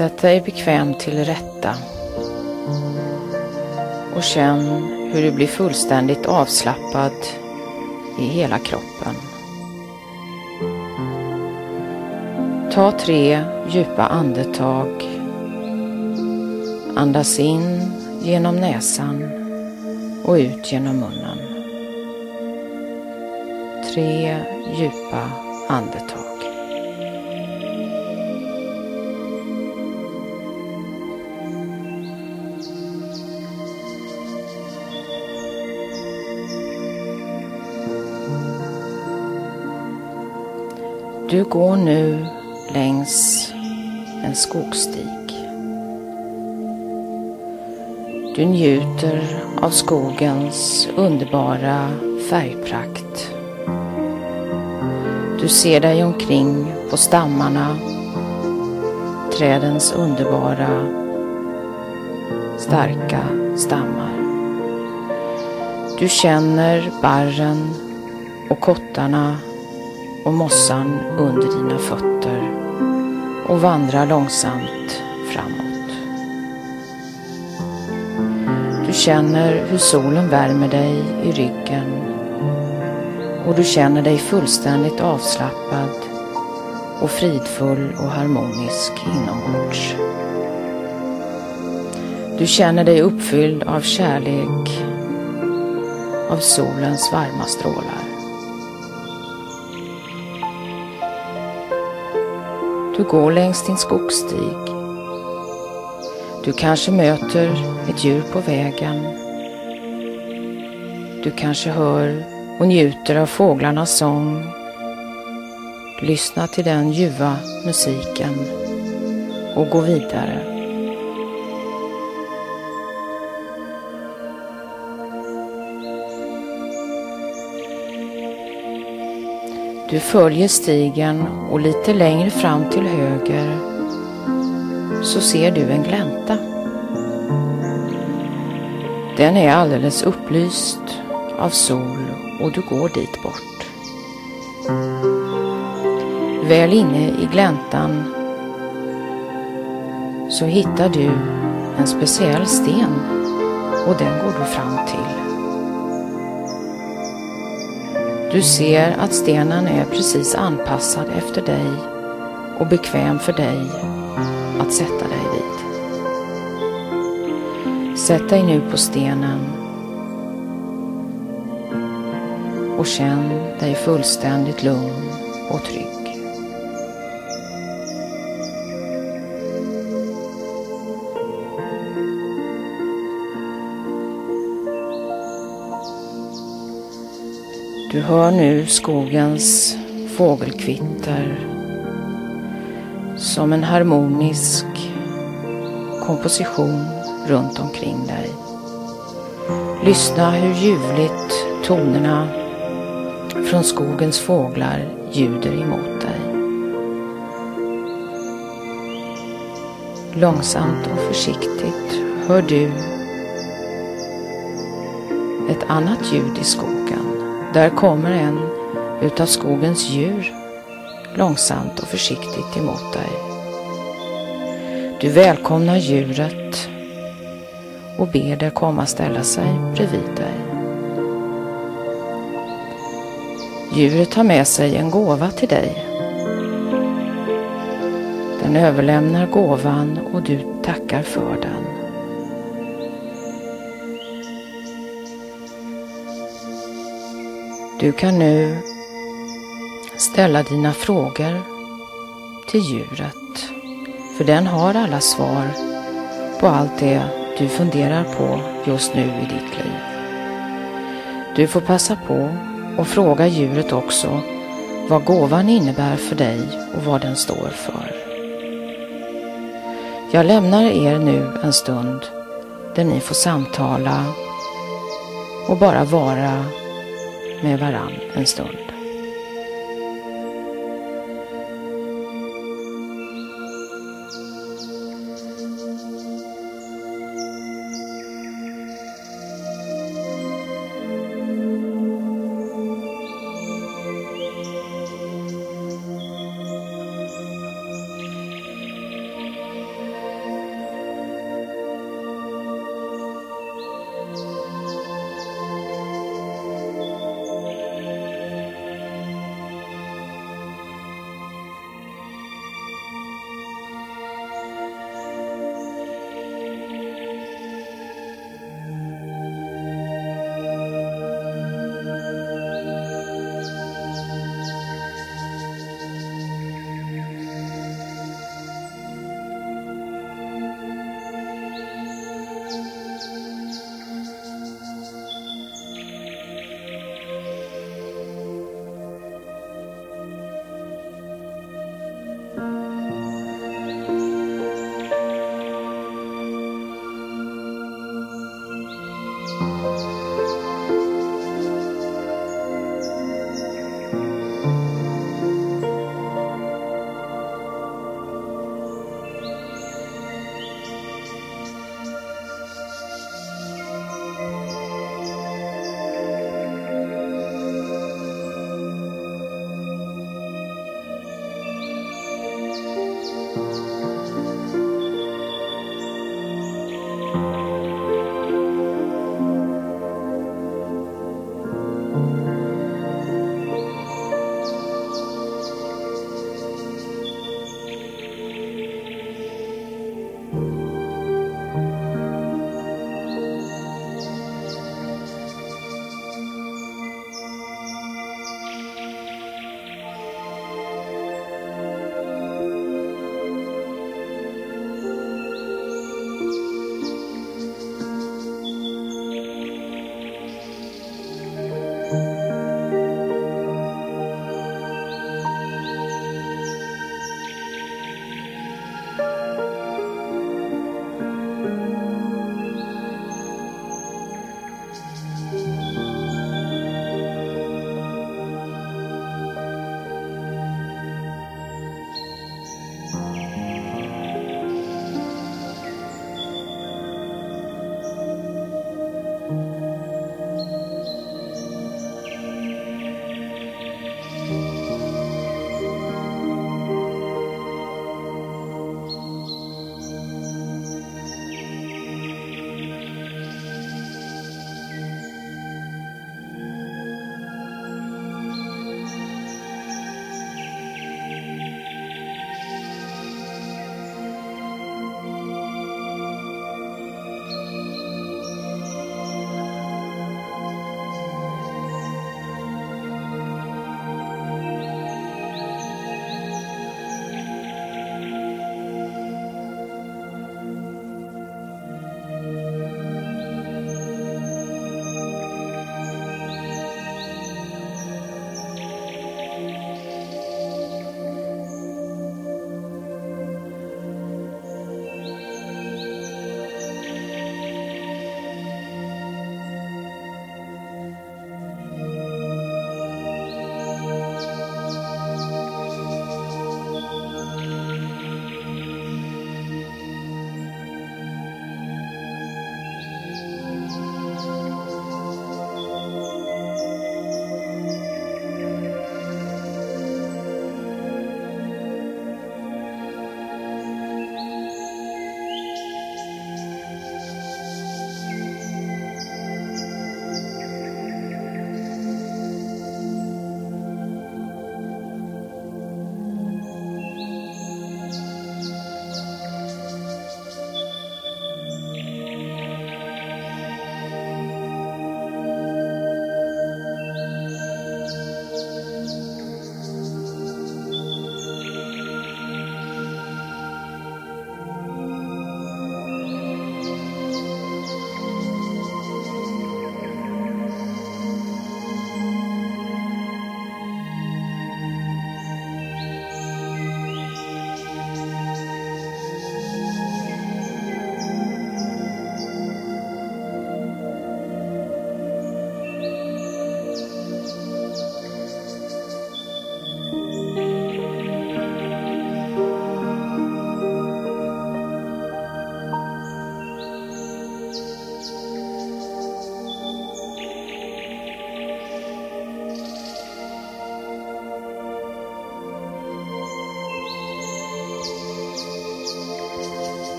Sätt dig bekvämt till rätta och känn hur du blir fullständigt avslappnad i hela kroppen. Ta tre djupa andetag. Andas in genom näsan och ut genom munnen. Tre djupa andetag. Du går nu längs en skogsstig. Du njuter av skogens underbara färgprakt. Du ser dig omkring på stammarna, trädens underbara, starka stammar. Du känner barren och kottarna och mossan under dina fötter och vandrar långsamt framåt. Du känner hur solen värmer dig i ryggen och du känner dig fullständigt avslappnad och fridfull och harmonisk inombords. Du känner dig uppfylld av kärlek av solens varma strålar. Du går längs din skogsstig. Du kanske möter ett djur på vägen. Du kanske hör och njuter av fåglarnas sång. Lyssna till den ljuva musiken och gå vidare. Du följer stigen och lite längre fram till höger så ser du en glänta. Den är alldeles upplyst av sol och du går dit bort. Väl inne i gläntan så hittar du en speciell sten och den går du fram till. Du ser att stenen är precis anpassad efter dig och bekväm för dig att sätta dig vid. Sätt dig nu på stenen och känn dig fullständigt lugn och trygg. Du hör nu skogens fågelkvitter som en harmonisk komposition runt omkring dig. Lyssna hur ljuvligt tonerna från skogens fåglar ljuder emot dig. Långsamt och försiktigt hör du ett annat ljud i skogen. Där kommer en utav skogens djur långsamt och försiktigt emot dig. Du välkomnar djuret och ber det komma ställa sig bredvid dig. Djuret har med sig en gåva till dig. Den överlämnar gåvan och du tackar för den. Du kan nu ställa dina frågor till djuret. För den har alla svar på allt det du funderar på just nu i ditt liv. Du får passa på och fråga djuret också vad gåvan innebär för dig och vad den står för. Jag lämnar er nu en stund där ni får samtala och bara vara med varann en stund.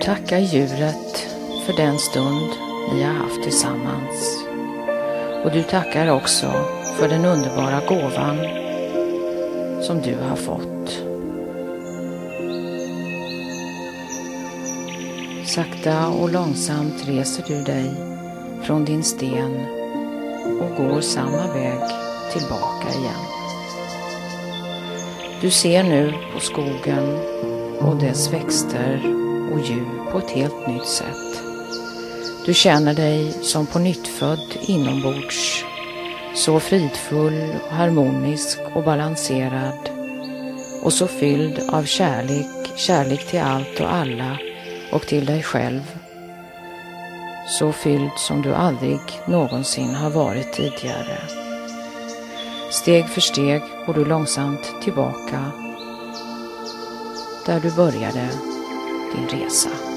Tackar djuret för den stund ni har haft tillsammans. Och du tackar också för den underbara gåvan som du har fått. Sakta och långsamt reser du dig från din sten och går samma väg tillbaka igen. Du ser nu på skogen och dess växter och djur på ett helt nytt sätt. Du känner dig som på nyttfödd inombords, så fridfull, och harmonisk och balanserad och så fylld av kärlek, kärlek till allt och alla och till dig själv. Så fylld som du aldrig någonsin har varit tidigare. Steg för steg går du långsamt tillbaka där du började din resa.